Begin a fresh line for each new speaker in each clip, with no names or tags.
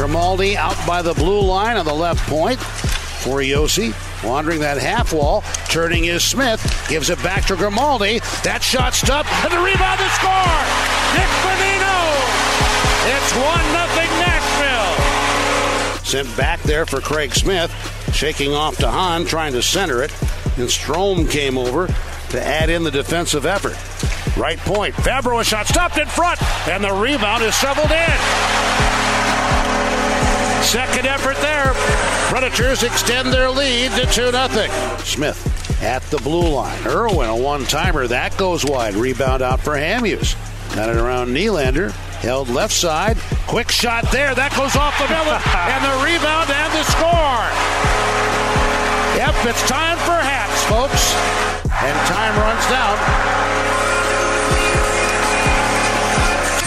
Grimaldi out by the blue line on the left point for Josi. Wandering that half wall, turning is Smith, gives it back to Grimaldi. That shot stopped, and the rebound to score! Nick Bonino! It's 1 0 Nashville! Sent back there for Craig Smith, shaking off to Hahn, trying to center it, and Strome came over to add in the defensive effort. Right point, Fabbro a shot stopped in front, and the rebound is shoveled in. Second effort there. Predators extend their lead to 2 0. Smith at the blue line. Irwin, a one timer. That goes wide. Rebound out for Hamhuis. Got it around Nylander. Held left side. Quick shot there. That goes off the middle. and the rebound and the score. Yep, it's time for hats, folks. And time runs down.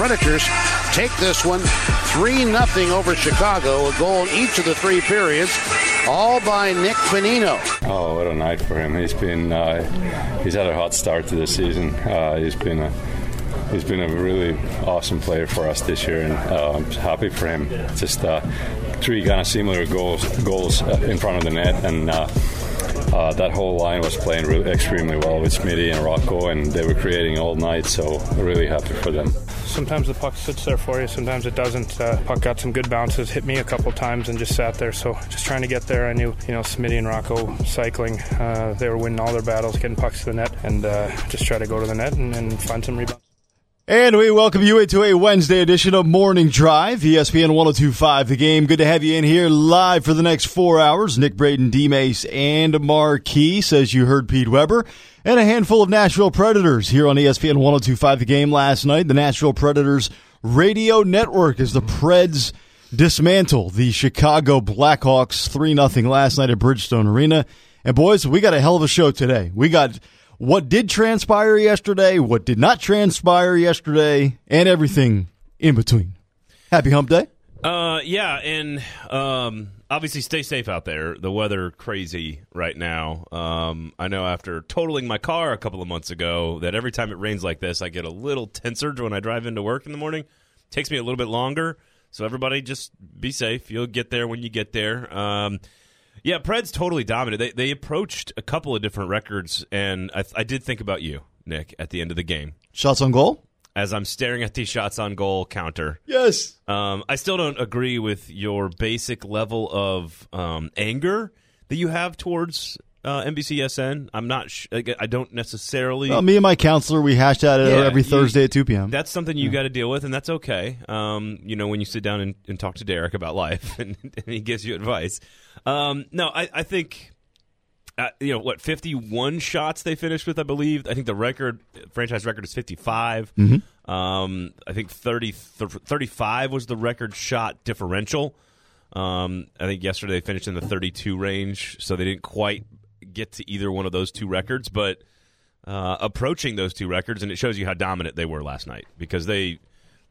Predators take this one 3 0 over Chicago. A goal each of the three periods, all by Nick Bonino.
Oh, what a night for him. He's been uh, he's had a hot start to the season. Uh, he's been a he's been a really awesome player for us this year, and uh, I'm happy for him. Just uh, three kind of similar goals goals in front of the net, and uh, uh, that whole line was playing really extremely well with Smitty and Rocco, and they were creating all night. So really happy for them.
Sometimes the puck sits there for you, sometimes it doesn't. Uh, puck got some good bounces, hit me a couple times, and just sat there. So just trying to get there. I knew, you know, Smitty and Rocco cycling. Uh, they were winning all their battles, getting pucks to the net, and uh, just try to go to the net and, and find some rebounds.
And we welcome you into a Wednesday edition of Morning Drive, ESPN 1025 The Game. Good to have you in here live for the next four hours. Nick Braden, D Mace, and Marquis, says you heard Pete Weber. And a handful of Nashville Predators here on ESPN 1025 The Game last night. The Nashville Predators radio network as the Preds dismantle the Chicago Blackhawks 3 0 last night at Bridgestone Arena. And boys, we got a hell of a show today. We got what did transpire yesterday, what did not transpire yesterday, and everything in between. Happy hump day.
Uh, yeah, and um, obviously stay safe out there. The weather crazy right now. Um, I know after totaling my car a couple of months ago that every time it rains like this, I get a little tenser when I drive into work in the morning. takes me a little bit longer. So everybody just be safe. You'll get there when you get there. Um, yeah, Preds totally dominated. They they approached a couple of different records, and I, I did think about you, Nick, at the end of the game
Shots on goal?
as I'm staring at the shots on goal counter.
Yes.
Um, I still don't agree with your basic level of um, anger that you have towards uh, NBCSN. I'm not. Sh- I I don't necessarily.
Well, me and my counselor, we hash that out
Yeah,
every
you-
Thursday at 2 p.m.
that's something you got to deal with, and that's okay. Um, you know, when you sit down and, and talk to Derek about life, and, and he gives you advice. Um, no, I, I think. Uh, you know what? Fifty-one shots they finished with, I believe. I think the record, franchise record, is 55 Um, I think 30, 35 was the record shot differential. Um, I think yesterday they finished in the thirty-two range, so they didn't quite get to either one of those two records, but uh, approaching those two records, and it shows you how dominant they were last night because they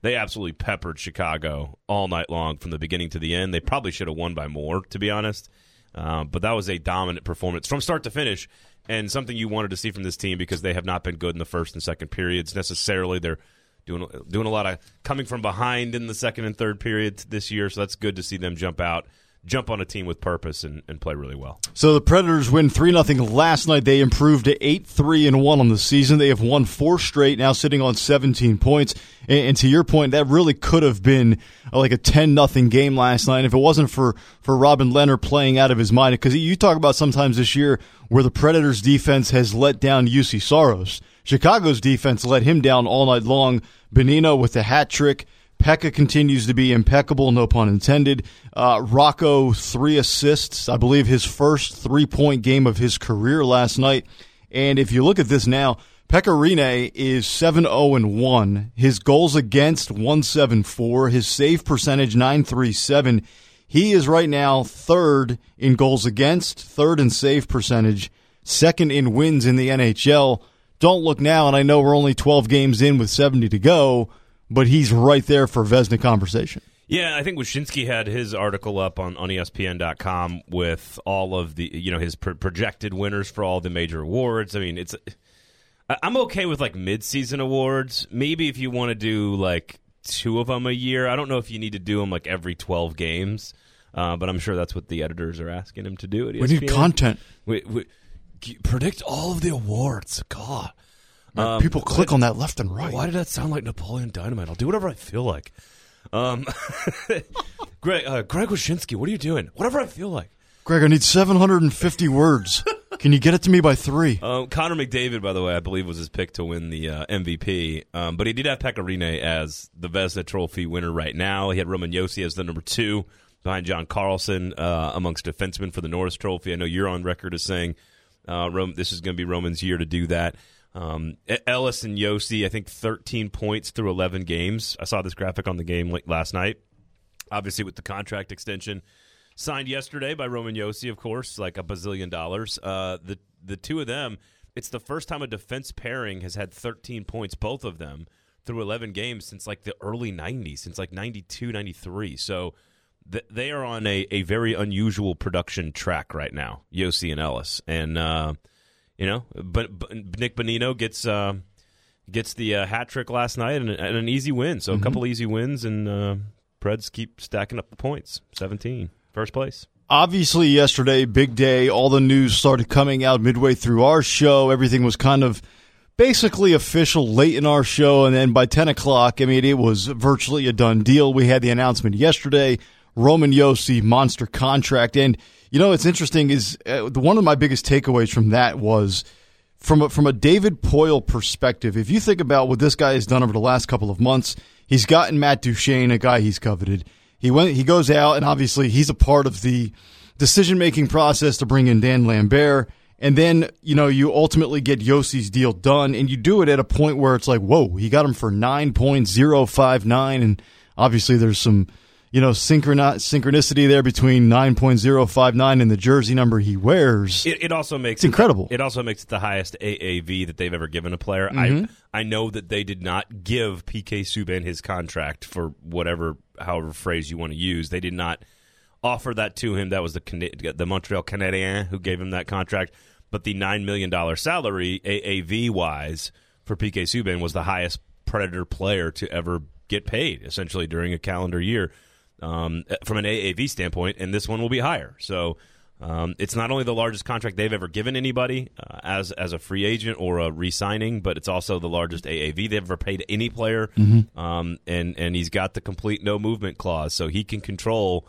they absolutely peppered Chicago all night long from the beginning to the end. They probably should have won by more, to be honest. Um, but that was a dominant performance from start to finish, and something you wanted to see from this team because they have not been good in the first and second periods necessarily. They're doing doing a lot of coming from behind in the second and third periods this year, so that's good to see them jump out, jump on a team with purpose, and, and play really well.
So the Predators win 3 0 last night. They improved to 8 3 and 1 on the season. They have won four straight, now sitting on 17 points. And, and to your point, that really could have been uh, like a 10 0 game last night if it wasn't for, for Robin Lehner playing out of his mind. Because you talk about sometimes this year where the Predators defense has let down Juuse Saros. Chicago's defense let him down all night long. Bonino with the hat trick. Pekka continues to be impeccable, no pun intended. Uh, Rocco, three assists. I believe his first three point game of his career last night. And if you look at this now, Pekka Rinne is 7 0 1. His goals against 174. His save percentage 937. He is right now third in goals against, third in save percentage, second in wins in the NHL. Don't look now, and I know we're only 12 games in with 70 to go, but he's right there for Vezina conversation.
Yeah, I think Wyshynski had his article up on, on ESPN.com with all of the, you know, his pro- projected winners for all the major awards. I mean, it's, I'm okay with like mid-season awards. Maybe if you want to do like two of them a year. I don't know if you need to do them like every twelve games, uh, but I'm sure that's what the editors are asking him to do.
We need content.
We, we, predict all of the awards. God, Um,
People click on that left and right.
why did that sound like Napoleon Dynamite? I'll do whatever I feel like. Um, Greg, uh, Greg Wyshynski, what are you doing? Whatever I feel like.
Greg, I need 750 words. Can you get it to me by three?
Um, Connor McDavid, by the way, I believe was his pick to win the uh, MVP. Um, but he did have Pekka Rinne as the Vezina Trophy winner right now. He had Roman Josi as the number two behind John Carlson uh, amongst defensemen for the Norris Trophy. I know you're on record as saying uh, Rome, this is going to be Roman's year to do that. Um, Ellis and Josi, I think 13 points through 11 games. I saw this graphic on the game late last night. Obviously, with the contract extension signed yesterday by Roman Josi, of course, like a bazillion dollars. Uh, the the two of them, it's the first time a defense pairing has had 13 points, both of them, through 11 games since like the early 90s, since like 92, 93. So th- they are on a, a very unusual production track right now, Josi and Ellis. And, uh, you know, but, but Nick Bonino gets. Uh, Gets the uh, hat trick last night and, and an easy win. So a couple easy wins, and uh, Preds keep stacking up the points. 17, first place.
Obviously, yesterday, big day. All the news started coming out midway through our show. Everything was kind of basically official late in our show. And then by 10 o'clock, I mean, it was virtually a done deal. We had the announcement yesterday Roman Josi, monster contract. And, you know, what's interesting is uh, one of my biggest takeaways from that was from a, from a David Poile perspective, if you think about what this guy has done over the last couple of months, he's gotten Matt Duchene, a guy he's coveted. He went, he goes out, and obviously he's a part of the decision making process to bring in Dan Lambert. And then, you know, you ultimately get Josi's deal done, and you do it at a point where it's like, whoa, he got him for 9.059. And obviously, there's some, you know, synchronicity there between 9.059 and the jersey number he wears.
It, it also makes
It's incredible.
It also makes it the highest AAV that they've ever given a player. I mm-hmm. I know that they did not give PK Subban his contract for whatever however phrase you want to use. They did not offer that to him. That was the the Montreal Canadiens who gave him that contract. But the nine million dollar salary AAV wise for PK Subban was the highest Predator player to ever get paid essentially during a calendar year um, from an AAV standpoint, and this one will be higher. So um, it's not only the largest contract they've ever given anybody uh, as as a free agent or a re-signing, but it's also the largest AAV they've ever paid any player. Um, and and he's got the complete no movement clause, so he can control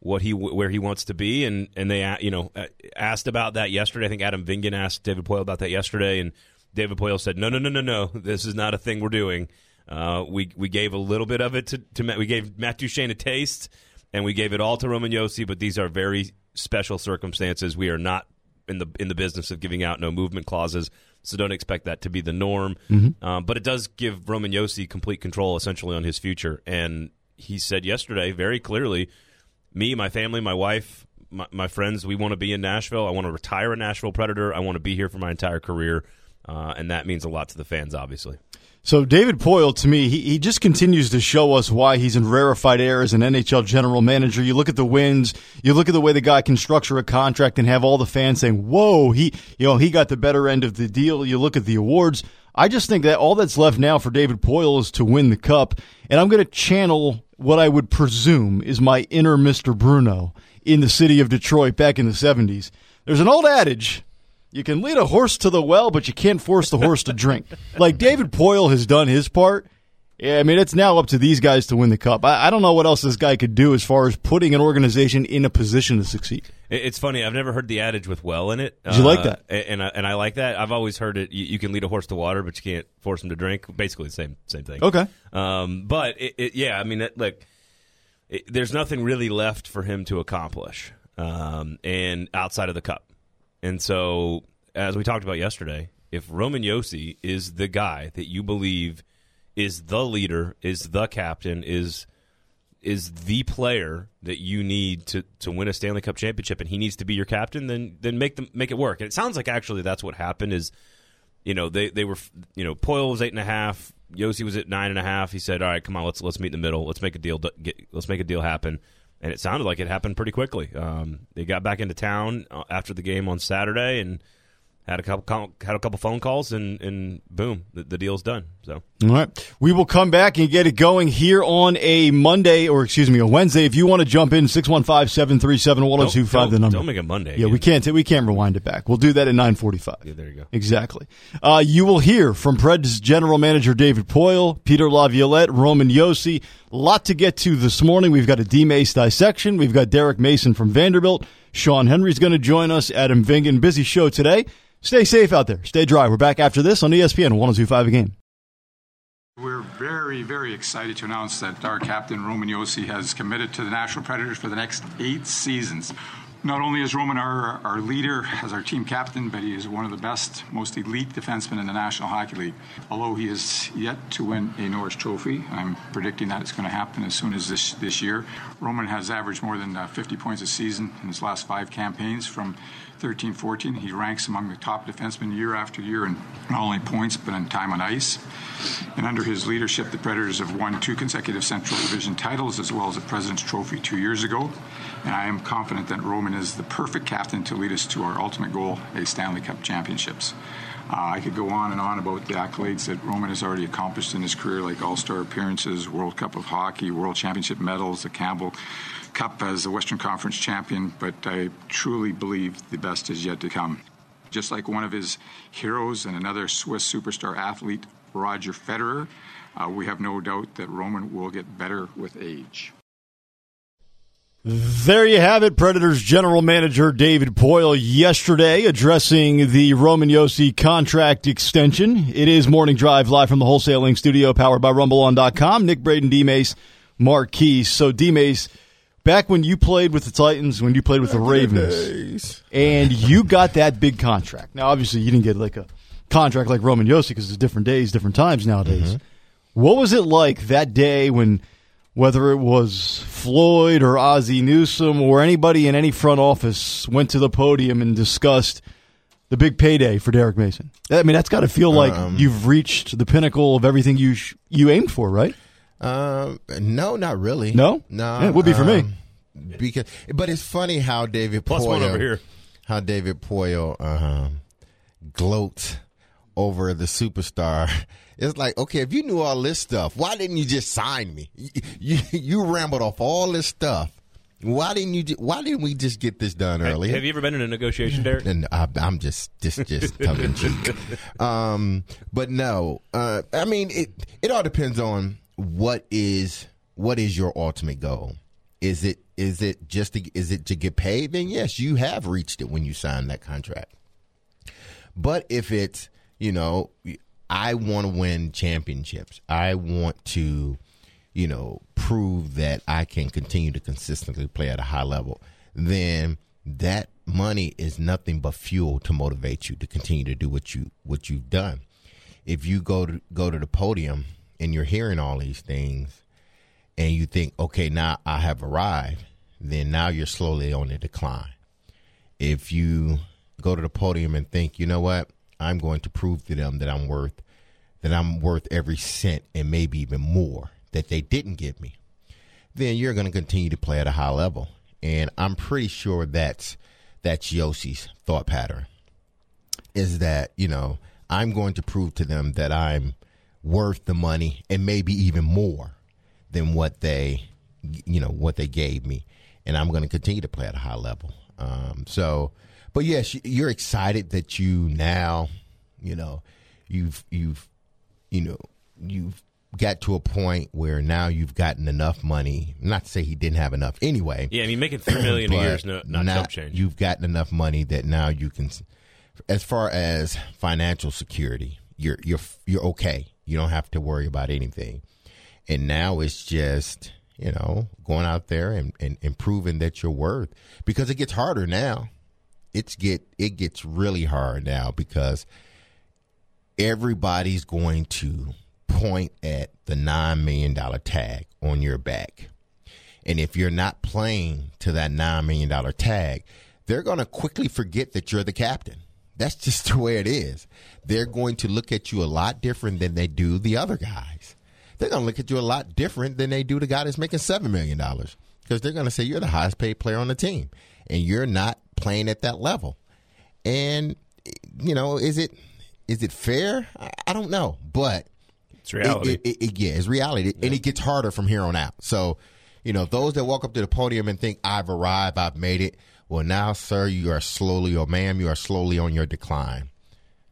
what he where he wants to be. And and they you know uh, asked about that yesterday. I think Adam Vingan asked David Poile about that yesterday, and David Poile said, "No, no, no, no, no. This is not a thing we're doing." Uh, we we gave a little bit of it to, to Matt. We gave Matt Duchene a taste, and we gave it all to Roman Josi. But these are very special circumstances. We are not in the in the business of giving out no movement clauses, so don't expect that to be the norm. Um, but it does give Roman Josi complete control, essentially, on his future. And he said yesterday very clearly, me, my family, my wife, my, my friends, we want to be in Nashville. I want to retire a Nashville Predator. I want to be here for my entire career, uh, and that means a lot to the fans, obviously.
So David Poile, to me, he, he just continues to show us why he's in rarefied air as an NHL general manager. You look at the wins, you look at the way the guy can structure a contract and have all the fans saying, "Whoa, he, you know, he got the better end of the deal." You look at the awards. I just think that all that's left now for David Poile is to win the cup, and I'm going to channel what I would presume is my inner Mr. Bruno in the city of Detroit back in the 70s. There's an old adage you can lead a horse to the well, but you can't force the horse to drink. Like David Poile has done his part. Yeah, I mean, it's now up to these guys to win the cup. I, I don't know what else this guy could do as far as putting an organization in a position to succeed.
It's funny. I've never heard the adage with "well" in it.
Did you like that?
And I, and I like that. I've always heard it. You, you can lead a horse to water, but you can't force him to drink. Basically, the same same thing.
Okay.
Um, but it, it, yeah, I mean, it, look, it, there's nothing really left for him to accomplish, um, and outside of the cup. And so, as we talked about yesterday, if Roman Josi is the guy that you believe is the leader, is the captain, is is the player that you need to, to win a Stanley Cup championship, and he needs to be your captain, then then make them make it work. And it sounds like actually that's what happened. Is you know they they were you know Poile was eight and a half, Josi was at nine and a half. He said, "All right, come on, let's let's meet in the middle. Let's make a deal. Get, let's make a deal happen." And it sounded like it happened pretty quickly. Um, they got back into town uh, after the game on Saturday and had a couple had a couple phone calls, and and boom, the, the deal's done. So
All right. We will come back and get it going here on a Monday, or excuse me, a Wednesday. If you want to jump in, 615 737 1025, the number.
Don't make it Monday.
Yeah,
again.
we can't, we can't rewind it back. We'll do that at 945.
Yeah, there you go.
Exactly. Uh, you will hear from Preds general manager David Poile, Peter Laviolette, Roman Josi. A lot to get to this morning. We've got a D-Mace dissection. We've got Derek Mason from Vanderbilt. Sean Henry's going to join us. Adam Vingan. Busy show today. Stay safe out there. Stay dry. We're back after this on ESPN 1025 a game.
We're very, very excited to announce that our captain, Roman Josi, has committed to the Nashville Predators for the next eight seasons. Not only is Roman our, our leader as our team captain, but he is one of the best, most elite defensemen in the National Hockey League. Although he is yet to win a Norris Trophy, I'm predicting that it's going to happen as soon as this, this year. Roman has averaged more than uh, 50 points a season in his last five campaigns from 13 14. He ranks among the top defensemen year after year in not only points but in time on ice. And under his leadership, the Predators have won two consecutive Central Division titles as well as a President's Trophy two years ago. And I am confident that Roman is the perfect captain to lead us to our ultimate goal, a Stanley Cup championships. Uh, I could go on and on about the accolades that Roman has already accomplished in his career, like All Star appearances, World Cup of Hockey, World Championship medals, the Campbell Cup as the Western Conference champion, but I truly believe the best is yet to come. Just like one of his heroes and another Swiss superstar athlete, Roger Federer, uh, we have no doubt that Roman will get better with age.
There you have it. Predators general manager David Poile yesterday addressing the Roman Josi contract extension. It is Morning Drive live from the wholesaling studio powered by RumbleOn.com. Nick Braden, D-Mace, Mark Keys. So D-Mace, back when you played with the Titans, when you played with the Ravens, and you got that big contract. Now, obviously, you didn't get like a contract like Roman Josi because it's different days, different times nowadays. What was it like that day when – whether it was Floyd or Ozzie Newsome or anybody in any front office went to the podium and discussed the big payday for Derek Mason. I mean, that's got to feel like
Um,
you've reached the pinnacle of everything you sh- you aimed for, right?
Um, no, not really.
No?
no,
Yeah, it would be for me.
um, Because, but it's funny how David
Plus
Poile,
one over here.
how David Poile um, gloats over the superstar. It's like, okay, if you knew all this stuff, why didn't you just sign me? You you, you rambled off all this stuff. Why didn't you? ju- Why didn't we just get this done earlier?
Have you ever been in a negotiation, Derek?
and I, I'm just just just tongue in cheek. Um, but no, uh, I mean it. It all depends on what is what is your ultimate goal. Is it is it just to, is it to get paid? Then yes, you have reached it when you sign that contract. But if it's you know, I want to win championships. I want to, you know, prove that I can continue to consistently play at a high level. Then that money is nothing but fuel to motivate you to continue to do what you what you've done. If you go to go to the podium and you're hearing all these things and you think, okay, now I have arrived, then now you're slowly on the decline. If you go to the podium and think, you know what, I'm going to prove to them that I'm worth that I'm worth every cent and maybe even more that they didn't give me, then you're going to continue to play at a high level. And I'm pretty sure that's that's Josi's thought pattern. Is that you know I'm going to prove to them that I'm worth the money and maybe even more than what they you know what they gave me, and I'm going to continue to play at a high level. Um, so, but yes, you're excited that you now, you know, you've you've you know you've got to a point where now you've gotten enough money. Not to say he didn't have enough anyway.
Yeah, I mean, making three million a year is no, not chump change.
You've gotten enough money that now you can, as far as financial security, you're you're you're okay. You don't have to worry about anything. And now it's just you know going out there and, and, and proving that you're worth because it gets harder now. It's get it gets really hard now because everybody's going to point at the nine million dollar tag on your back. And if you're not playing to that $9 million tag, they're going to quickly forget that you're the captain. That's just the way it is. They're going to look at you a lot different than they do the other guys. They're going to look at you a lot different than they do the guy that's making $7 million because they're going to say you're the highest paid player on the team and you're not playing at that level. And, you know, is it is it fair? I, I don't know. But
It's reality.
It, it, it, yeah, it's reality, yeah. and it gets harder from here on out. So, you know, those that walk up to the podium and think I've arrived, I've made it. Well, now, sir, you are slowly, or ma'am, you are slowly on your decline.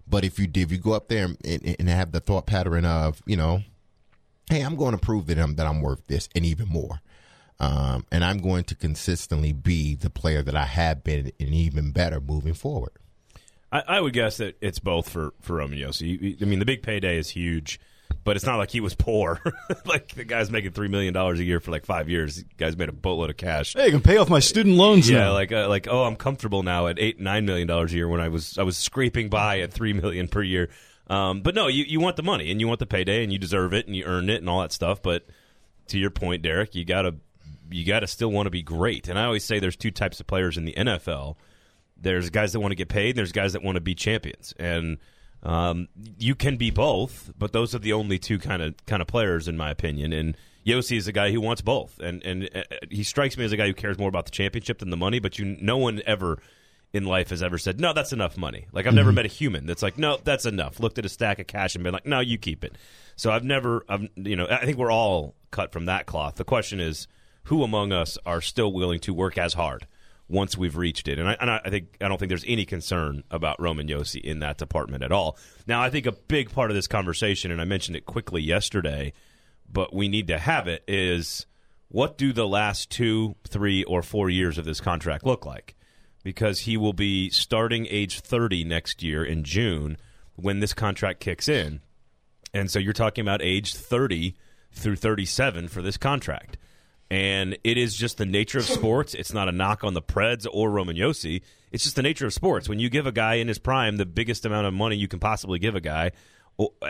But if you if you go up there and, and have the thought pattern of, you know, hey, I'm going to prove to them that I'm worth this and even more. Um, and I'm going to consistently be the player that I have been and even better moving forward.
I, I would guess that it's both for, for Roman Josi. I mean, the big payday is huge, but it's not like he was poor. like the guy's making $3 million a year for like five years. The guy's made a boatload of cash.
Hey, I can pay off my student loans
yeah,
now.
like, uh, like oh, I'm comfortable now at eight, $9 million a year when I was, I was scraping by at 3 million per year. Um, but no, you, you want the money and you want the payday and you deserve it and you earned it and all that stuff. But to your point, Derek, you gotta you got to still want to be great. And I always say there's two types of players in the NFL. There's guys that want to get paid. There's guys that want to be champions, and um, you can be both. But those are the only two kind of kind of players, in my opinion. And Josi is a guy who wants both, and and uh, he strikes me as a guy who cares more about the championship than the money. But you, no one ever in life has ever said, "No, that's enough money." Like I've mm-hmm. never met a human that's like, "No, that's enough." Looked at a stack of cash and been like, "No, you keep it." So I've never, I've you know, I think we're all cut from that cloth. The question is who among us are still willing to work as hard once we've reached it? And I, and I think I don't think there's any concern about Roman Josi in that department at all. Now, I think a big part of this conversation, and I mentioned it quickly yesterday, but we need to have it is what do the last two, three, or four years of this contract look like? Because he will be starting age 30 next year in June when this contract kicks in. And so you're talking about age 30 through 37 for this contract and it is just the nature of sports. It's not a knock on the Preds or Roman Josi. It's just the nature of sports. When you give a guy in his prime the biggest amount of money you can possibly give a guy,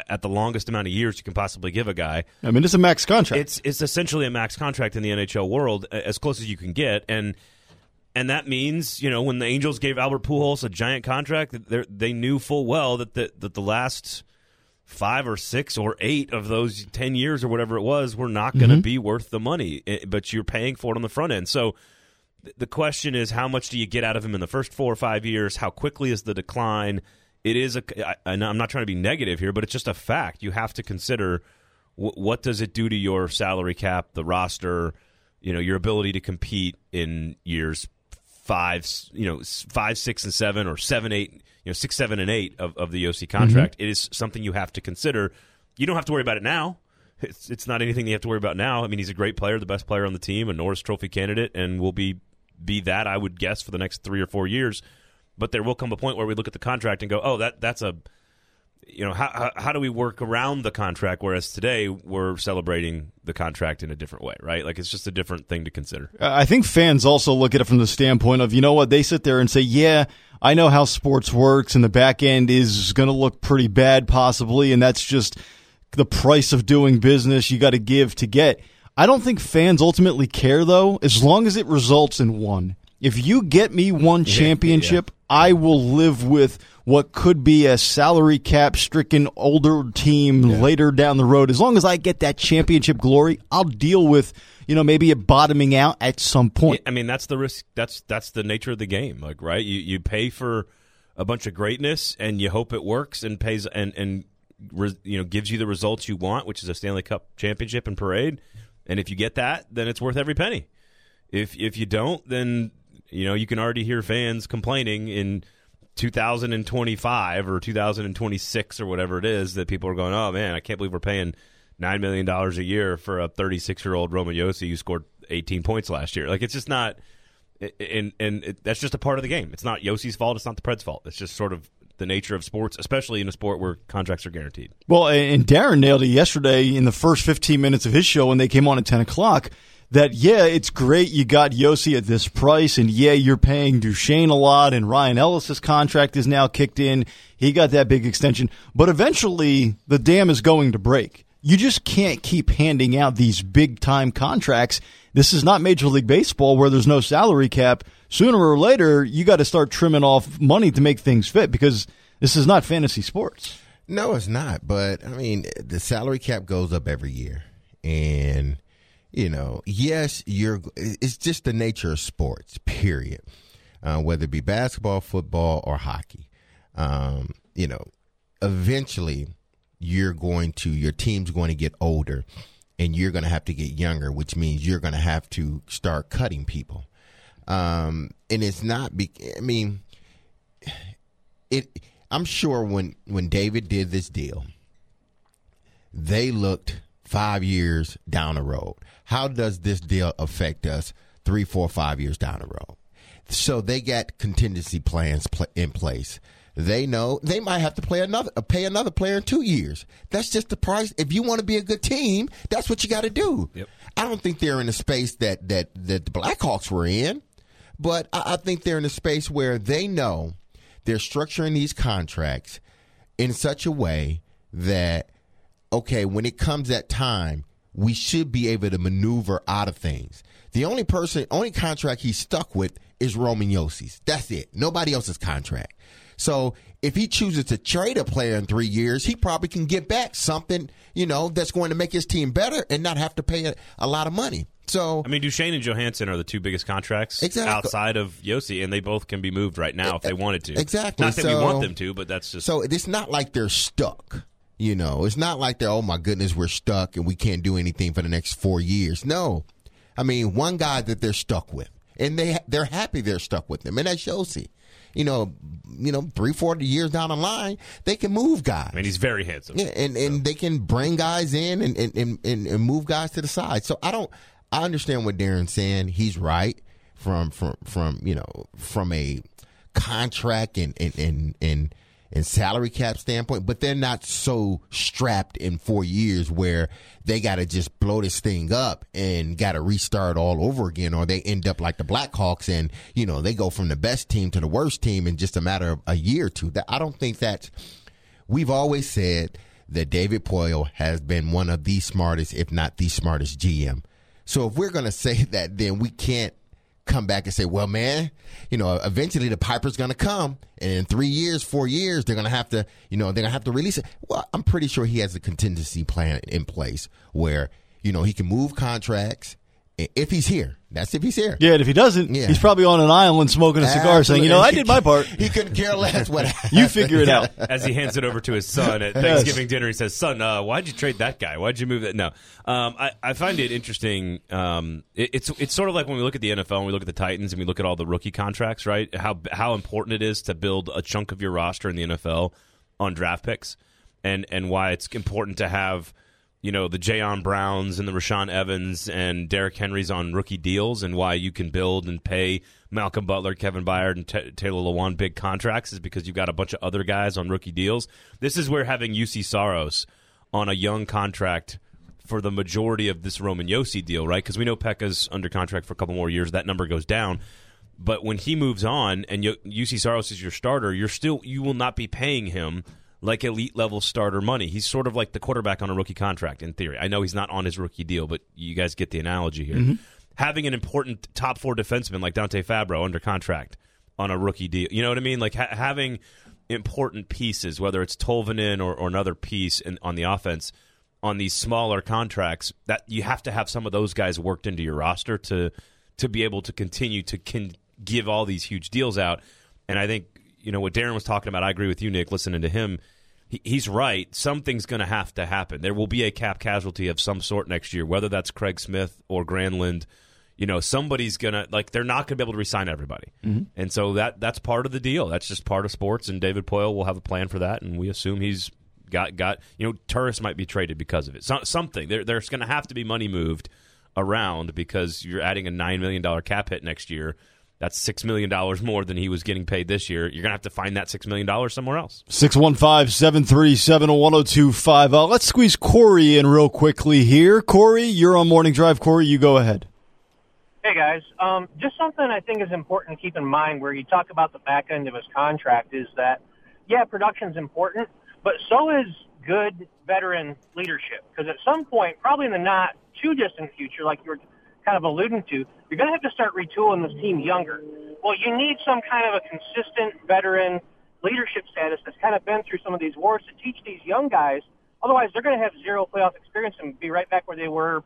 at the longest amount of years you can possibly give a guy.
I mean, it's a max contract.
It's it's essentially a max contract in the NHL world, as close as you can get, and and that means you know when the Angels gave Albert Pujols a giant contract, they knew full well that the, that the last five or six or eight of those 10 years or whatever it was were not going to mm-hmm. be worth the money, eh, but you're paying for it on the front end. So the question is, how much do you get out of him in the first four or five years? How quickly is the decline? It is a, and I'm not trying to be negative here, but it's just a fact. You have to consider what does it do to your salary cap, the roster, you know, your ability to compete in years five, you know, five, six, and seven, or seven, eight, you know, six, seven, and eight of, of the Josi contract. Mm-hmm. It is something you have to consider. You don't have to worry about it now. It's it's not anything you have to worry about now. I mean, he's a great player, the best player on the team, a Norris Trophy candidate, and will be be that I would guess for the next three or four years. But there will come a point where we look at the contract and go, oh, that that's a you know, how, how, how do we work around the contract? Whereas today we're celebrating the contract in a different way, right? Like it's just a different thing to consider.
Uh, I think fans also look at it from the standpoint of, you know what, they sit there and say, yeah, I know how sports works and the back end is going to look pretty bad possibly. And that's just the price of doing business you got to give to get. I don't think fans ultimately care though, as long as it results in one. If you get me one championship, yeah, yeah. I will live with what could be a salary cap stricken older team yeah. later down the road. As long as I get that championship glory, I'll deal with you know maybe it bottoming out at some point.
I mean that's the risk. That's that's the nature of the game. Like right, you you pay for a bunch of greatness and you hope it works and pays and and you know gives you the results you want, which is a Stanley Cup championship and parade. And if you get that, then it's worth every penny. If if you don't, then you know you can already hear fans complaining in 2025 or 2026 or whatever it is that people are going, oh man, I can't believe we're paying nine million dollars a year for a 36 year old Roman Josi who scored 18 points last year. Like it's just not, and and it, that's just a part of the game. It's not Josi's fault. It's not the Preds' fault. It's just sort of the nature of sports, especially in a sport where contracts are guaranteed.
Well, and Darren nailed it yesterday in the first 15 minutes of his show when they came on at 10 o'clock that yeah, it's great you got Josi at this price, and yeah, you're paying Duchene a lot, and Ryan Ellis's contract is now kicked in. He got that big extension, but eventually the dam is going to break. You just can't keep handing out these big time contracts. This is not Major League Baseball where there's no salary cap. Sooner or later, you got to start trimming off money to make things fit because this is not fantasy sports.
No, it's not. But I mean, the salary cap goes up every year, and you know, yes, you're. It's just the nature of sports. Period. Uh, whether it be basketball, football, or hockey. Um, you know, eventually you're going to your team's going to get older and you're going to have to get younger, which means you're going to have to start cutting people. Um, and it's not. Be, I mean, it. I'm sure when when David did this deal, they looked five years down the road. How does this deal affect us three, four, five years down the road? So they got contingency plans pl- in place. They know they might have to play another, uh, pay another player in two years. That's just the price. If you want to be a good team, that's what you got to do.
Yep.
I don't think they're in a space that that that the Blackhawks were in, but I, I think they're in a space where they know they're structuring these contracts in such a way that okay, when it comes that time, we should be able to maneuver out of things. The only person, only contract he's stuck with is Roman Josi. That's it. Nobody else's contract. So if he chooses to trade a player in three years, he probably can get back something, you know, that's going to make his team better and not have to pay a, a lot of money. So
I mean, Duchene and Johansen are the two biggest contracts
Exactly.
outside of Josi, and they both can be moved right now if they wanted to.
Exactly.
Not that we want them to, but that's just
So it's not like they're stuck. You know, it's not like they're, oh my goodness, we're stuck and we can't do anything for the next four years. No. I mean, one guy that they're stuck with. And they they're happy they're stuck with them. And that's Josi. You know, you know, three, four years down the line, they can move guys.
I mean, he's very handsome.
Yeah, and, and they can bring guys in and, and, and, and, and move guys to the side. So I don't I understand what Darren's saying. He's right from from from you know from a contract and and and and, and salary cap standpoint, but they're not so strapped in four years where they got to just blow this thing up and got to restart all over again, or they end up like the Blackhawks and you know they go from the best team to the worst team in just a matter of a year or two. That I don't think that's we've always said that David Poile has been one of the smartest, if not the smartest GM. So if we're going to say that, then we can't come back and say, well, man, you know, eventually the Piper's going to come and in three years, four years, they're going to have to, you know, they're going to have to release it. Well, I'm pretty sure he has a contingency plan in place where, you know, he can move contracts if he's here. That's if he's here.
Yeah, and if he doesn't,
Yeah.
he's probably on an island smoking a cigar saying, you know, I did my part.
He couldn't care less what
You figure it out.
As he hands it over to his son at Thanksgiving dinner, he says, "Son, uh, why'd you trade that guy? Why'd you move that?" No, um, I, I find it interesting. Um, it, it's it's sort of like when we look at the NFL and we look at the Titans and we look at all the rookie contracts, right? How how important it is to build a chunk of your roster in the NFL on draft picks, and and why it's important to have you know the Jayon Browns and the Rashaan Evans and Derrick Henrys on rookie deals, and why you can build and pay Malcolm Butler, Kevin Byard, and Ta Taylor Lewan big contracts is because you've got a bunch of other guys on rookie deals. This is where having Juuse Saros on a young contract for the majority of this Roman Josi deal, right? Because we know Pekka's under contract for a couple more years. That number goes down. But when he moves on and Juuse Saros is your starter, you're still you will not be paying him like elite level starter money. He's sort of like the quarterback on a rookie contract in theory. I know he's not on his rookie deal, but you guys get the analogy here. Mm-hmm. Having an important top four defenseman like Dante Fabbro under contract on a rookie deal, you know what I mean? Like ha- having important pieces, whether it's Tolvanen or, or another piece in, on the offense on these smaller contracts, that you have to have some of those guys worked into your roster to to be able to continue to can give all these huge deals out. And I think you know what Darren was talking about. I agree with you, Nick. Listening to him, he, he's right. Something's going to have to happen. There will be a cap casualty of some sort next year, whether that's Craig Smith or Granlund. You know, somebody's gonna like they're not gonna be able to resign everybody, mm-hmm. and so that that's part of the deal. That's just part of sports, and David Poile will have a plan for that, and we assume he's got got you know Turris might be traded because of it. So, something there, there's going to have to be money moved around because you're adding a nine million dollar cap hit next year. That's six million dollars more than he was getting paid this year. You're going to have to find that six million dollars somewhere else.
615 737 1025. Uh, Let's squeeze Corey in real quickly here. Corey, you're on Morning Drive. Corey, you go ahead.
Hey guys, um, just something I think is important to keep in mind where you talk about the back end of his contract is that, yeah, production's important, but so is good veteran leadership. Because at some point, probably in the not too distant future, like you were kind of alluding to, you're going to have to start retooling this team younger. Well, you need some kind of a consistent veteran leadership status that's kind of been through some of these wars to teach these young guys. Otherwise, they're going to have zero playoff experience and be right back where they were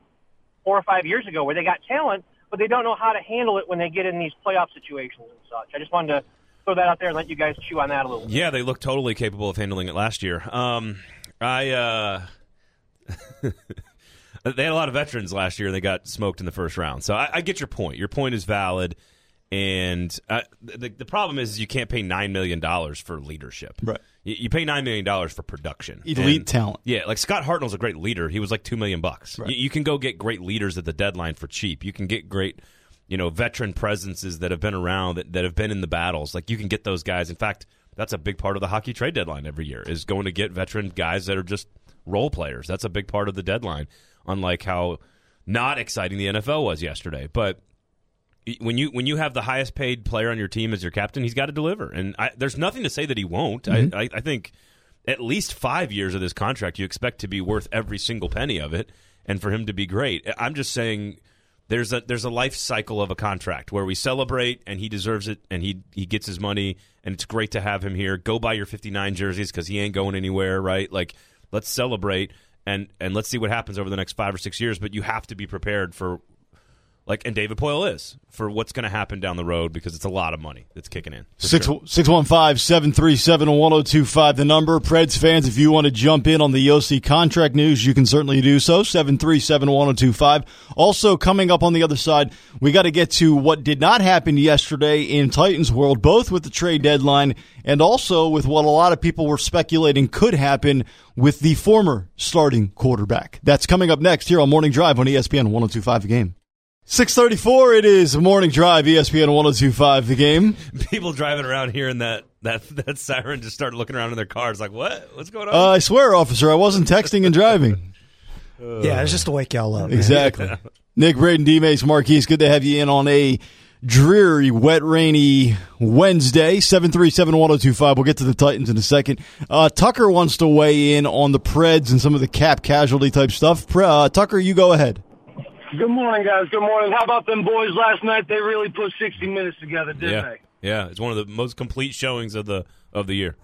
four or five years ago, where they got talent, but they don't know how to handle it when they get in these playoff situations and such. I just wanted to throw that out there and let you guys chew on that a little. bit.
Yeah, they look totally capable of handling it last year. Um, I uh, they had a lot of veterans last year and they got smoked in the first round. So I, I get your point. Your point is valid. And uh, the, the problem is you can't pay $9 million for leadership.
Right.
You, you pay $9 million for production.
Elite
And-
talent.
Yeah, like Scott Hartnell's a great leader. He was like 2 million bucks.
Right.
You, you can go get great leaders at the deadline for cheap. You can get great, you know, veteran presences that have been around, that, that have been in the battles. Like you can get those guys. In fact, that's a big part of the hockey trade deadline every year is going to get veteran guys that are just role players. That's a big part of the deadline, unlike how not exciting the NFL was yesterday. But when you when you have the highest paid player on your team as your captain, he's got to deliver. And I, there's nothing to say that he won't. I, mm-hmm. I, I think at least five years of this contract, you expect to be worth every single penny of it, and for him to be great. I'm just saying. There's a there's a life cycle of a contract where we celebrate and he deserves it and he he gets his money and it's great to have him here. Go buy your 59 jerseys because he ain't going anywhere, right? Like let's celebrate and and let's see what happens over the next five or six years. But you have to be prepared for like and David Poile is for what's going to happen down the road because it's a lot of money that's kicking in.
Six six one five seven three seven one zero two five. The number. Preds fans, if you want to jump in on the Josi contract news, you can certainly do so. Seven three seven one zero two five. Also coming up on the other side, we got to get to what did not happen yesterday in Titans world, both with the trade deadline and also with what a lot of people were speculating could happen with the former starting quarterback. That's coming up next here on Morning Drive on ESPN one zero two five. The game. 634 it is morning drive espn 1025 the game
People driving around hearing that that that siren just start looking around in their cars like what what's going on?
Uh, I swear, officer, I wasn't texting and driving.
Yeah, it's just to wake y'all up. man.
Exactly. Nick Braden, D Mace, Marquise, good to have you in on a dreary, wet, rainy Wednesday. 737-1025. We'll get to the Titans in a second. Uh, Tucker wants to weigh in on the Preds and some of the cap casualty type stuff. Pre- Uh, Tucker, you go ahead.
Good morning, guys. Good morning. How about them boys last night? They really put 60 minutes together, didn't
yeah,
they?
yeah, it's one of the most complete showings of the of the year.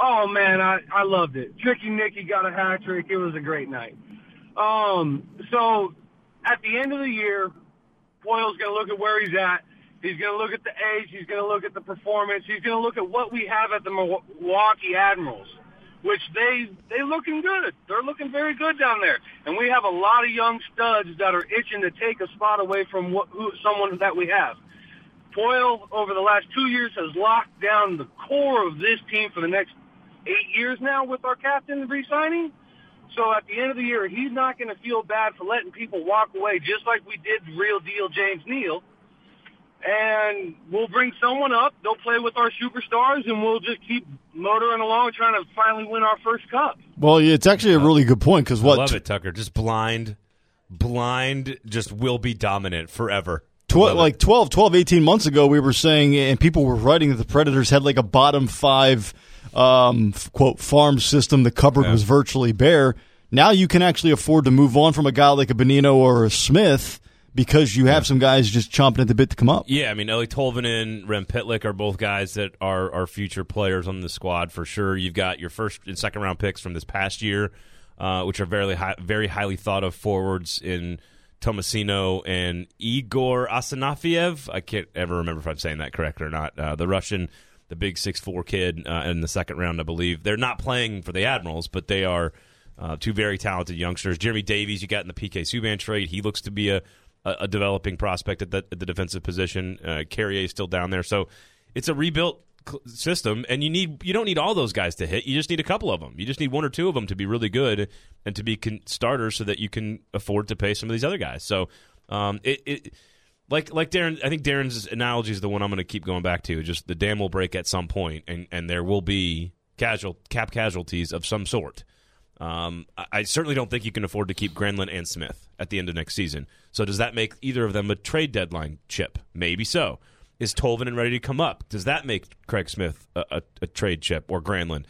Oh man, I I loved it. Tricky Nicky got a hat trick. It was a great night. Um, so at the end of the year, Boyle's going to look at where he's at. He's going to look at the age. He's going to look at the performance. He's going to look at what we have at the Milwaukee Admirals, which they they looking good. They're looking very good down there, and we have a lot of young studs that are itching to take a spot away from what, who, someone that we have. Boyle over the last two years has locked down the core of this team for the next eight years now with our captain re-signing. So at the end of the year, he's not going to feel bad for letting people walk away, just like we did real deal James Neal. And we'll bring someone up. They'll play with our superstars, and we'll just keep motoring along, trying to finally win our first cup.
Well, it's actually a really good point because
I
what
love it, Tucker. Just blind, blind, just will be dominant forever.
Tw- like 12, 12, 18 months ago, we were saying, and people were writing that the Predators had like a bottom five, um, quote, farm system. The cupboard was virtually bare. Now you can actually afford to move on from a guy like a Bonino or a Smith because you have some guys just chomping at the bit to come up.
Yeah, I mean, Eli Tolvanen, Rem Pitlick are both guys that are, are future players on the squad for sure. You've got your first and second round picks from this past year, uh, which are very high, very highly thought of forwards in Tomasino and Igor Asanafiev. I can't ever remember if I'm saying that correct or not. Uh, the Russian, the big six four kid uh, in the second round, I believe. They're not playing for the Admirals, but they are uh, two very talented youngsters. Jeremy Davies, you got in the PK Subban trade. He looks to be a a, a developing prospect at the, at the defensive position. Uh, Carrier is still down there, so it's a rebuilt system, and you need you don't need all those guys to hit. You just need a couple of them. You just need one or two of them to be really good and to be con- starters, so that you can afford to pay some of these other guys. So um, it. it like like Darren, I think Darren's analogy is the one I'm going to keep going back to. Just the dam will break at some point, and, and there will be casual cap casualties of some sort. Um, I, I certainly don't think you can afford to keep Granlund and Smith at the end of next season. So does that make either of them a trade deadline chip? Maybe so. Is Tolvanen ready to come up? Does that make Craig Smith a, a, a trade chip or Granlund?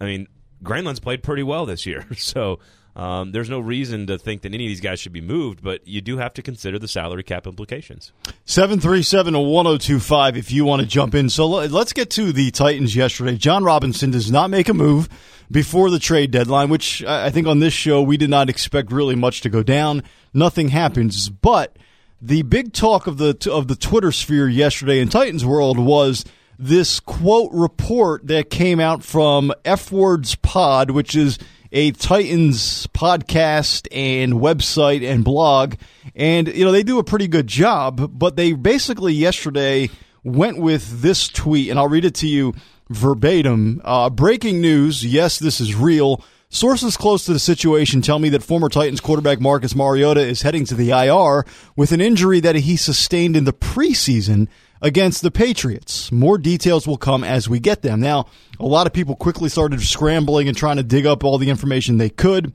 I mean, Granlund's played pretty well this year, so um, there's no reason to think that any of these guys should be moved. But you do have to consider the salary cap implications.
737 1025 if you want to jump in. So let's get to the Titans yesterday. Jon Robinson does not make a move before the trade deadline, which I think on this show we did not expect really much to go down. Nothing happens, but the big talk of the of the Twitter sphere yesterday in Titans world was this quote report that came out from F Words Pod, which is a Titans podcast and website and blog, and you know they do a pretty good job. But they basically yesterday went with this tweet, and I'll read it to you verbatim. Uh, breaking news: Yes, this is real. Sources close to the situation tell me that former Titans quarterback Marcus Mariota is heading to the IR with an injury that he sustained in the preseason against the Patriots. More details will come as we get them. Now, a lot of people quickly started scrambling and trying to dig up all the information they could.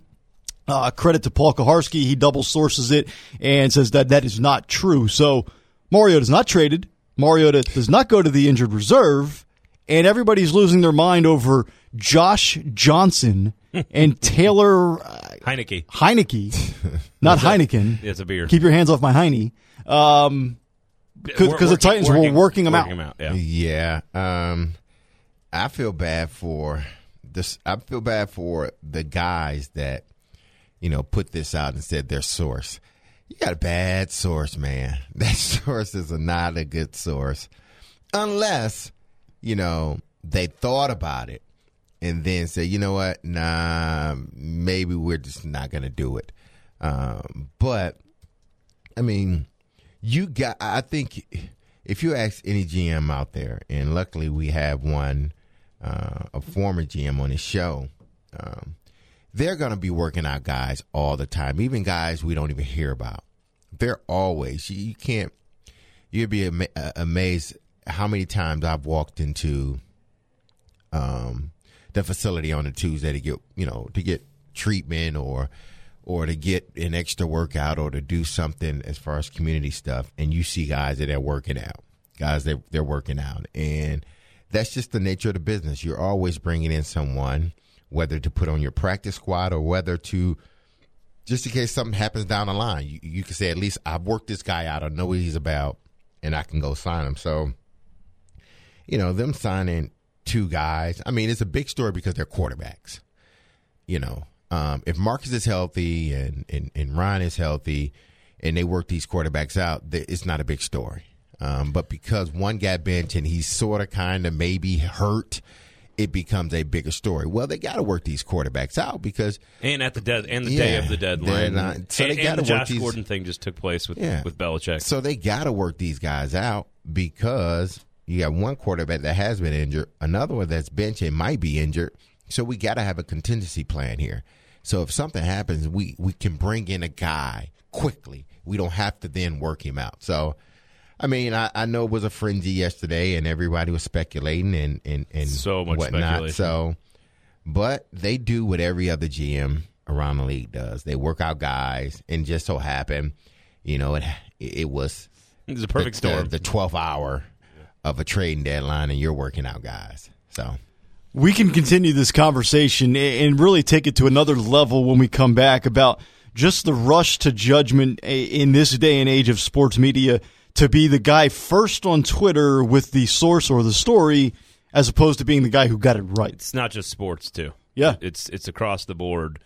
Uh, credit to Paul Kuharsky. He double sources it and says that that is not true. So Mariota is not traded. Mariota does not go to the injured reserve. And everybody's losing their mind over Josh Johnson and Taylor uh,
Heinicke.
Heinicke, not Heineken.
It's a beer.
Keep your hands off my Heine. Um, because the Titans
working-
were working them
working
out.
them Yeah.
Yeah. Um, I feel bad for this. I feel bad for the guys that, you know, put this out and said their source. You got a bad source, man. That source is a, not a good source. Unless, you know, they thought about it and then say, you know what? Nah, maybe we're just not going to do it. Um, but, I mean, you got i think if you ask any gm out there and luckily we have one uh, a former gm on the show um, they're going to be working out guys all the time even guys we don't even hear about. They're always you, you can't you'd be ama- uh, amazed how many times i've walked into um, the facility on a tuesday to get you know to get treatment or or to get an extra workout or to do something as far as community stuff and you see guys that are working out guys that they're working out. And that's just the nature of the business. You're always bringing in someone whether to put on your practice squad or whether to just in case something happens down the line you, you can say at least i've worked this guy out. I know what he's about and i can go sign him. So you know them signing two guys i mean it's a big story because they're quarterbacks you know, um, if Marcus is healthy and, and, and Ryan is healthy and they work these quarterbacks out, th- it's not a big story. Um, but because one got benched and he's sort of kind of maybe hurt, it becomes a bigger story. Well, they got to work these quarterbacks out because
And at the dead and the day of the deadline,
not- so
and,
they gotta
the
work
Josh
these-
Gordon thing just took place with
Yeah.
with Belichick.
So they got to work these guys out because you got one quarterback that has been injured, another one that's benched and might be injured. So we got to have a contingency plan here. So if something happens, we we can bring in a guy quickly. We don't have to then work him out. So. I mean, I, I know it was a frenzy yesterday, and everybody was speculating and and, and
So much
whatnot. So, but they do what every other GM around the league does. They work out guys, and just so happen, you know, it it was
It was a perfect
the,
storm.
The twelfth hour of a trading deadline, and you're working out guys. So
We can continue this conversation and really take it to another level when we come back about just the rush to judgment in this day and age of sports media to be the guy first on Twitter with the source or the story as opposed to being the guy who got it right.
It's not just sports too.
Yeah.
it's it's across the board.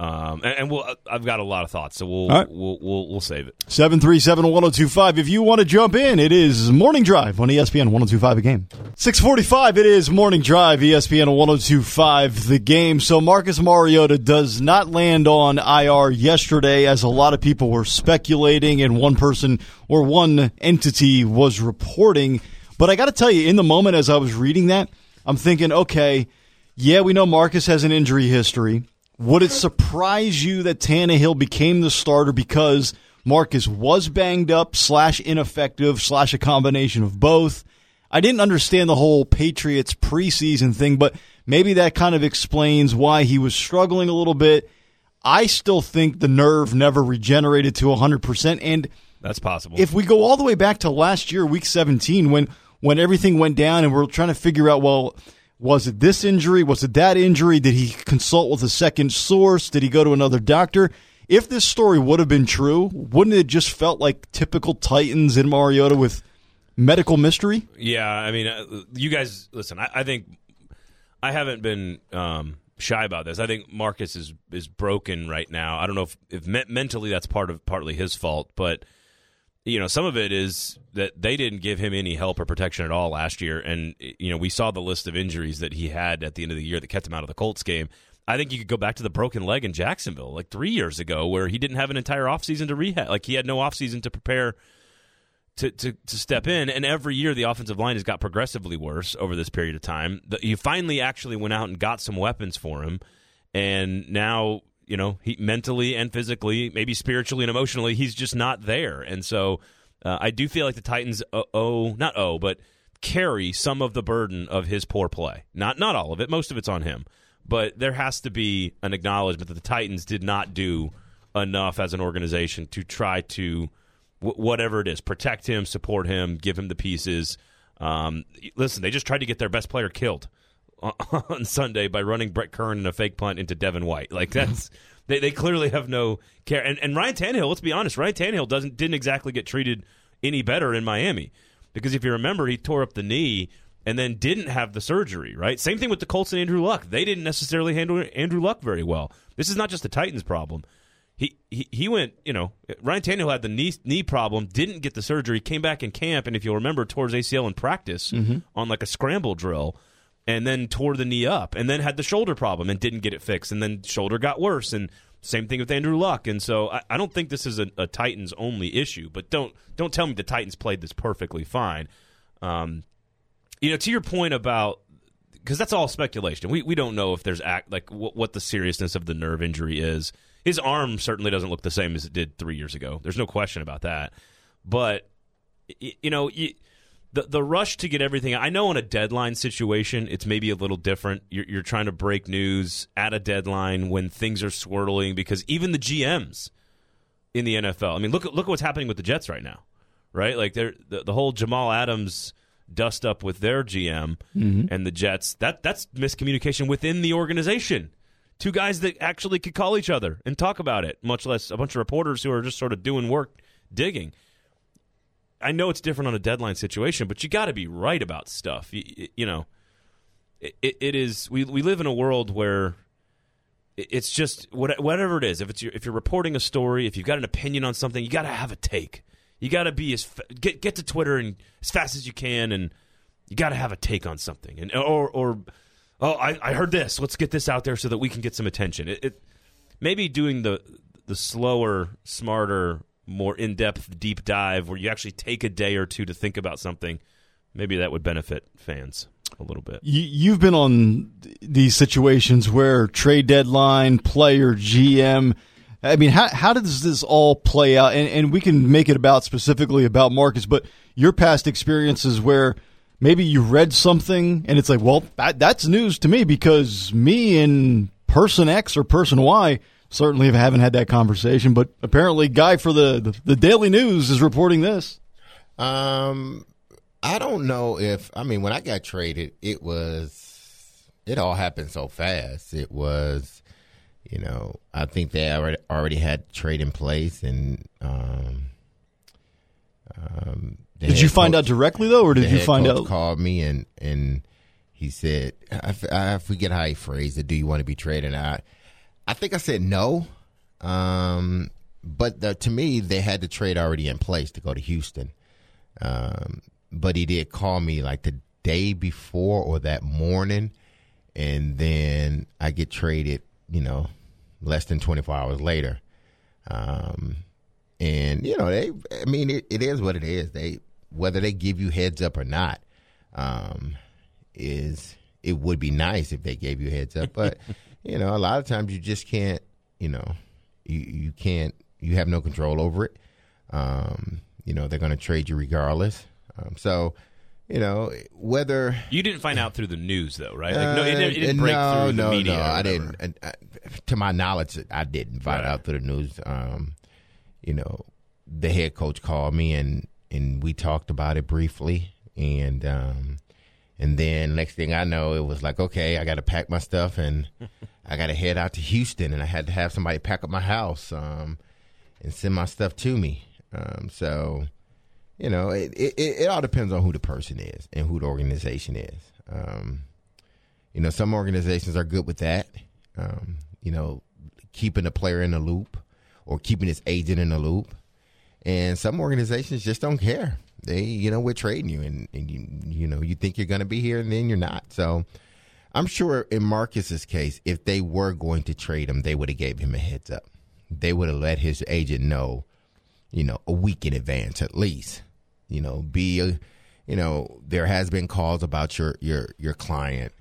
Um, and, and we'll, I've got a lot of thoughts, so we'll
right.
we'll, we'll we'll save it.
737-1025. If you want to jump in, it is Morning Drive on ESPN 1025 a game. 645, it is Morning Drive, ESPN 1025 the game. So Marcus Mariota does not land on IR yesterday as a lot of people were speculating and one person or one entity was reporting. But I got to tell you, in the moment as I was reading that, I'm thinking, okay, yeah, we know Marcus has an injury history. Would it surprise you that Tannehill became the starter because Marcus was banged up slash ineffective slash a combination of both? I didn't understand the whole Patriots preseason thing, but maybe that kind of explains why he was struggling a little bit. I still think the nerve never regenerated to 100%. And
That's possible.
if we go all the way back to last year, week 17, when when everything went down and we're trying to figure out, well, was it this injury? Was it that injury? Did he consult with a second source? Did he go to another doctor? If this story would have been true, wouldn't it just felt like typical Titans in Mariota with medical mystery?
Yeah, I mean, uh, you guys listen. I, I think I haven't been um, shy about this. I think Marcus is is broken right now. I don't know if, if me- mentally that's part of partly his fault, but you know, some of it is that they didn't give him any help or protection at all last year, and you know, we saw the list of injuries that he had at the end of the year that kept him out of the Colts game. I think you could go back to the broken leg in Jacksonville like three years ago, where he didn't have an entire offseason to rehab. Like he had no offseason to prepare to, to, to step in. And every year, the offensive line has got progressively worse over this period of time. The, you finally actually went out and got some weapons for him. And now, you know, he mentally and physically, maybe spiritually and emotionally, he's just not there. And so uh, I do feel like the Titans owe, not owe, but carry some of the burden of his poor play. Not not all of it. Most of it's on him. But there has to be an acknowledgement that the Titans did not do enough as an organization to try to whatever it is, protect him, support him, give him the pieces. Um, listen, they just tried to get their best player killed on Sunday by running Brett Kern in a fake punt into Devin White. Like that's they, they clearly have no care. And, and Ryan Tannehill, let's be honest, Ryan Tannehill doesn't didn't exactly get treated any better in Miami because if you remember, he tore up the knee and then didn't have the surgery. Right. Same thing with the Colts and Andrew Luck. They didn't necessarily handle Andrew Luck very well. This is not just the Titans' problem he, he he went, you know, Ryan Tannehill had the knee knee problem, didn't get the surgery, came back in camp, and if you'll remember, towards ACL in practice mm-hmm. on like a scramble drill, and then tore the knee up, and then had the shoulder problem and didn't get it fixed, and then shoulder got worse, and same thing with Andrew Luck, and so I, I don't think this is a, a, Titans only issue, but don't don't tell me the Titans played this perfectly fine. Um, you know, to your point about because that's all speculation. We we don't know if there's act like what, what the seriousness of the nerve injury is his arm certainly doesn't look the same as it did three years ago. There's no question about that. But you know, the the rush to get everything. I know in a deadline situation, it's maybe a little different. You're, you're trying to break news at a deadline when things are swirling because even the GMs in the NFL. I mean, look at look at what's happening with the Jets right now, right? Like the the whole Jamal Adams dust up with their GM mm-hmm. and the Jets. That that's miscommunication within the organization two guys that actually could call each other and talk about it, much less a bunch of reporters who are just sort of doing work, digging. I know it's different on a deadline situation, but you got to be right about stuff. You, you know, it, it is. We we live in a world where it's just whatever it is. If it's your, if you're reporting a story, if you've got an opinion on something, you got to have a take. You got to be as get get to Twitter and as fast as you can, and you got to have a take on something, and or or oh, I, I heard this. Let's get this out there so that we can get some attention. It, it maybe doing the the slower, smarter, more in depth, deep dive where you actually take a day or two to think about something. Maybe that would benefit fans a little bit.
You've been on these situations where trade deadline, player, GM. I mean, how how does this all play out? And, and we can make it about specifically about Marcus, but your past experiences where maybe you read something and it's like, well, that, that's news to me because me and person X or person Y certainly I haven't had that conversation. But apparently, guy for the the, the Daily News is reporting this.
Um, I don't know if I mean when I got traded, it was it all happened so fast. It was, you know, I think they already already had trade in place and. Um,
um, did you find coach, out directly though, or did you find out?
Called me and and he said, I, I forget how he phrased it. Do you want to be traded? I I think I said no. Um, but the, to me, they had the trade already in place to go to Houston. Um, but he did call me like the day before or that morning, and then I get traded. You know, less than twenty four hours later. Um, and you know, they. I mean, it, it is what it is. They whether they give you heads up or not, um, is it would be nice if they gave you heads up, but you know, a lot of times you just can't. You know, you you can't. You have no control over it. Um, you know, they're going to trade you regardless. Um, so, you know, whether
you didn't find out through the news, though, right? Like, no, it, it didn't break no, through the
no,
media.
No, I didn't. And, uh, to my knowledge, I didn't find right. out through the news. Um, you know, the head coach called me and and we talked about it briefly, and um, and then next thing I know, it was like, okay, I got to pack my stuff and I got to head out to Houston, and I had to have somebody pack up my house um, and send my stuff to me. Um, so, you know, it, it, it all depends on who the person is and who the organization is. Um, you know, some organizations are good with that. Um, you know, keeping a player in the loop or keeping his agent in the loop. And some organizations just don't care. They, you know, we're trading you, and, and you, you know, you think you're going to be here, and then you're not. So, I'm sure in Marcus's case, if they were going to trade him, they would have gave him a heads up. They would have let his agent know, you know, a week in advance at least. You know, be a, you know, there has been calls about your your your client,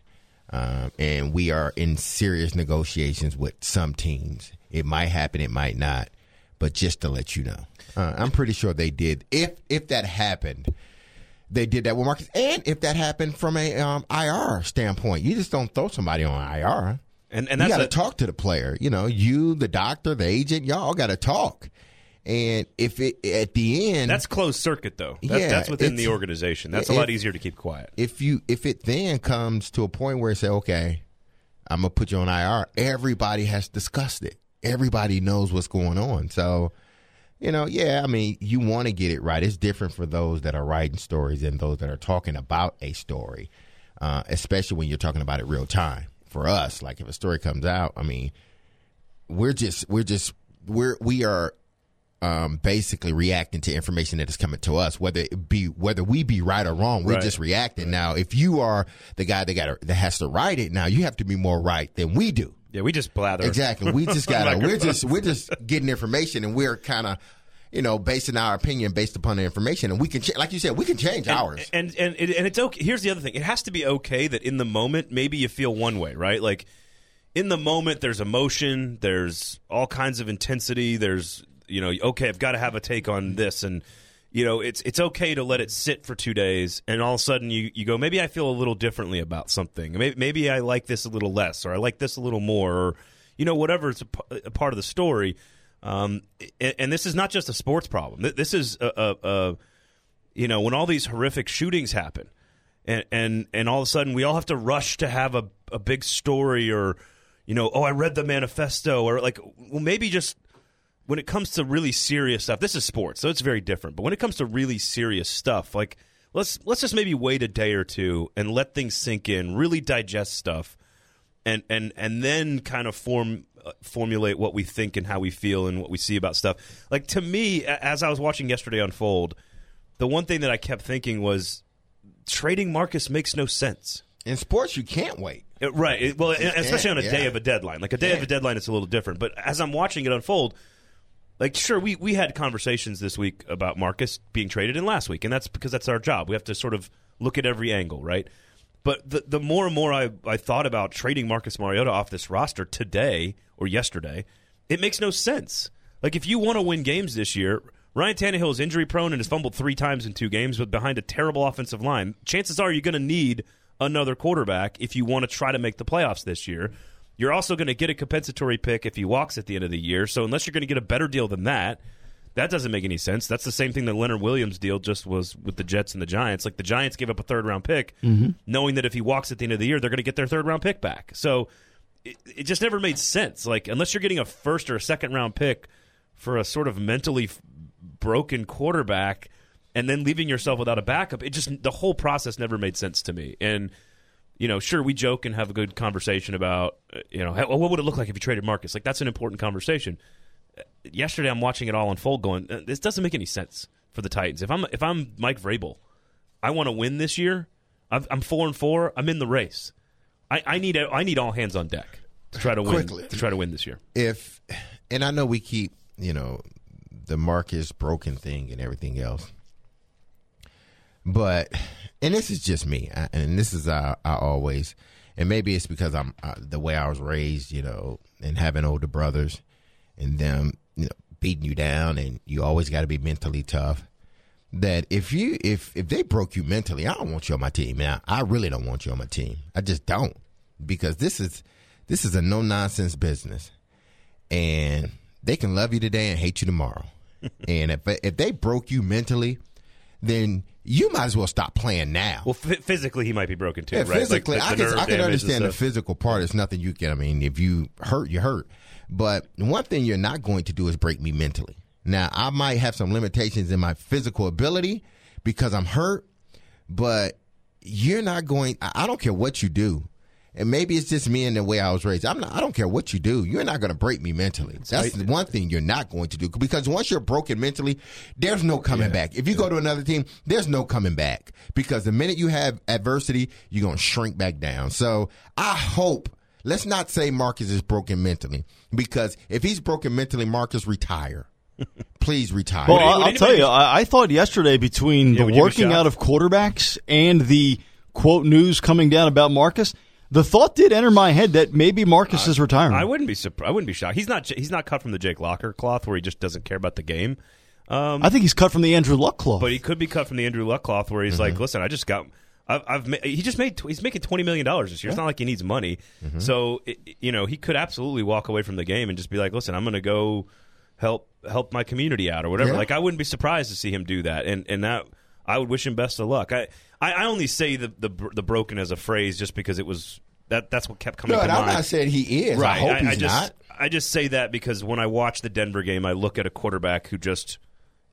um, and we are in serious negotiations with some teams. It might happen, it might not, but just to let you know, uh, I'm pretty sure they did. If if that happened, they did that with Marcus. And if that happened from a um, IR standpoint, you just don't throw somebody on IR.
And and
you got to talk to the player. You know, you, the doctor, the agent, y'all got to talk. And if it at the end,
That's closed circuit, though. That,
Yeah,
that's within the organization. That's a lot easier to keep quiet.
if you if it then comes to a point where it say, okay, I'm gonna put you on IR, everybody has discussed it. Everybody knows what's going on. So, you know, yeah, I mean, you want to get it right. It's different for those that are writing stories and those that are talking about a story, uh, especially when you're talking about it real time. For us, like if a story comes out, I mean, we're just we're just we're we are um, basically reacting to information that is coming to us, whether it be whether we be right or wrong. We're
Right.
just reacting. Now, if you are the guy that got that has to write it, now you have to be more right than we do.
Yeah, we just blather.
Exactly. We just got to. we're just we're just getting information, and we're kind of. You know, basing our opinion based upon the information, and we can, ch- like you said, we can change ours.
And and and, and it's okay. Here's the other thing. It has to be okay that in the moment, maybe you feel one way, right? Like in the moment, there's emotion, there's all kinds of intensity. There's you know, okay, I've got to have a take on this, and you know, it's it's okay to let it sit for two days, and all of a sudden you you go, maybe I feel a little differently about something. Maybe maybe I like this a little less, or I like this a little more, or you know, whatever. It's a, p- a part of the story. Um, and, and this is not just a sports problem. This is a, a, a you know, when all these horrific shootings happen, and and and all of a sudden we all have to rush to have a a big story, or you know, oh, I read the manifesto, or like, well, maybe just when it comes to really serious stuff. This is sports, so it's very different. But when it comes to really serious stuff, like let's let's just maybe wait a day or two and let things sink in, really digest stuff, and and and then kind of form uh, formulate what we think and how we feel and what we see about stuff. Like to me, as I was watching yesterday unfold, the one thing that I kept thinking was trading Marcus makes no sense.
In sports, you can't wait.
It- right. It- well, especially on a
can't,
day
yeah.
of a deadline. Like a day of a deadline, it's a little different. But as I'm watching it unfold, like sure, we we had conversations this week about Marcus being traded in last week, and that's because that's our job. We have to sort of look at every angle, right? But the the more and more I, I thought about trading Marcus Mariota off this roster today or yesterday, it makes no sense. Like if you want to win games this year, Ryan Tannehill is injury prone and has fumbled three times in two games, but behind a terrible offensive line. Chances are you're going to need another quarterback if you want to try to make the playoffs this year. You're also going to get a compensatory pick if he walks at the end of the year. So unless you're going to get a better deal than that, that doesn't make any sense. That's the same thing that Leonard Williams deal just was with the Jets and the Giants. Like the Giants gave up a third round pick,
Mhm.
knowing that if he walks at the end of the year, they're going to get their third round pick back. So it, it just never made sense. Like unless you're getting a first or a second round pick for a sort of mentally f- broken quarterback and then leaving yourself without a backup, it just the whole process never made sense to me. And you know, sure, we joke and have a good conversation about, uh, you know, how, what would it look like if you traded Marcus? Like that's an important conversation. Uh, Yesterday, I'm watching it all unfold, going, uh, this doesn't make any sense for the Titans. If I'm if I'm Mike Vrabel, I want to win this year. I've, I'm four and four. I'm in the race. I, I need I need all hands on deck to try to win
Quickly.
to try to win this year.
if and I know we keep you know the Marcus broken thing and everything else, but and this is just me, I, and this is I, I always, and maybe it's because I'm uh, the way I was raised, you know, and having older brothers, and them you know beating you down, and you always got to be mentally tough. That if you if if they broke you mentally, I don't want you on my team. Now I really don't want you on my team. I just don't because this is this is a no nonsense business and they can love you today and hate you tomorrow. and if if they broke you mentally, then you might as well stop playing now.
Well, f- physically, he might be broken too,
Yeah,
right?
physically,
Like, the-
I
the
can, I can understand the physical part. It's nothing you can. I mean, if you hurt, you hurt. But one thing you're not going to do is break me mentally. Now, I might have some limitations in my physical ability because I'm hurt, but you're not going. I I don't care what you do. And maybe it's just me and the way I was raised. I'm not, I don't care what you do. You're not going to break me mentally. That's the one thing you're not going to do because once you're broken mentally, there's no coming
Yeah.
back. If you go to another team, there's no coming back because the minute you have adversity, you're going to shrink back down. So I hope. Let's not say Marcus is broken mentally because if he's broken mentally, Marcus retire. Please retire.
Well, I'll, I'll tell you, I, I thought yesterday between
Yeah,
the working out of quarterbacks and the quote news coming down about Marcus, the thought did enter my head that maybe Marcus is retiring.
I wouldn't be surprised. I wouldn't be shocked. He's not. He's not cut from the Jake Locker cloth where he just doesn't care about the game. Um,
I think he's cut from the Andrew Luck cloth.
but he could be cut from the Andrew Luck cloth where he's like, "Listen, I just got." I've, I've ma- he just made he's making twenty million dollars this year. It's not like he needs money, so it, you know he could absolutely walk away from the game and just be like, "Listen, I'm going to go help help my community out or whatever."
Yeah.
Like I wouldn't be surprised to see him do that, and and that I would wish him best of luck. I I, I only say the, the the broken as a phrase just because it was that that's what kept coming
No,
to
and I'm
mind.
not saying he is. I
Right.
hope he's
just,
not.
I just say that because when I watch the Denver game, I look at a quarterback who just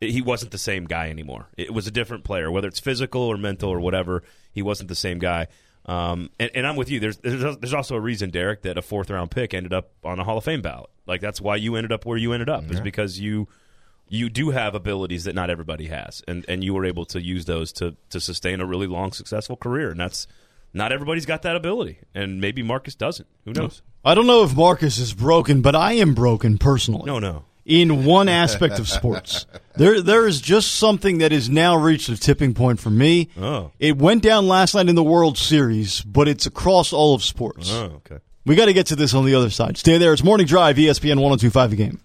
he wasn't the same guy anymore. It was a different player, whether it's physical or mental or whatever. He wasn't the same guy. Um, and, and I'm with you. There's, there's there's also a reason, Derrick, that a fourth round pick ended up on a Hall of Fame ballot. Like that's why you ended up where you ended up is because you you do have abilities that not everybody has, and and you were able to use those to to sustain a really long, successful career. And that's not everybody's got that ability, and maybe Marcus doesn't. Who knows?
I don't know if Marcus is broken, but I am broken personally.
No, no.
In one aspect of sports, there there is just something that has now reached a tipping point for me.
Oh.
It went down last night in the World Series, but it's across all of sports.
Oh, okay.
We got to get to this on the other side. Stay there. It's Morning Drive, ESPN 1025 a game.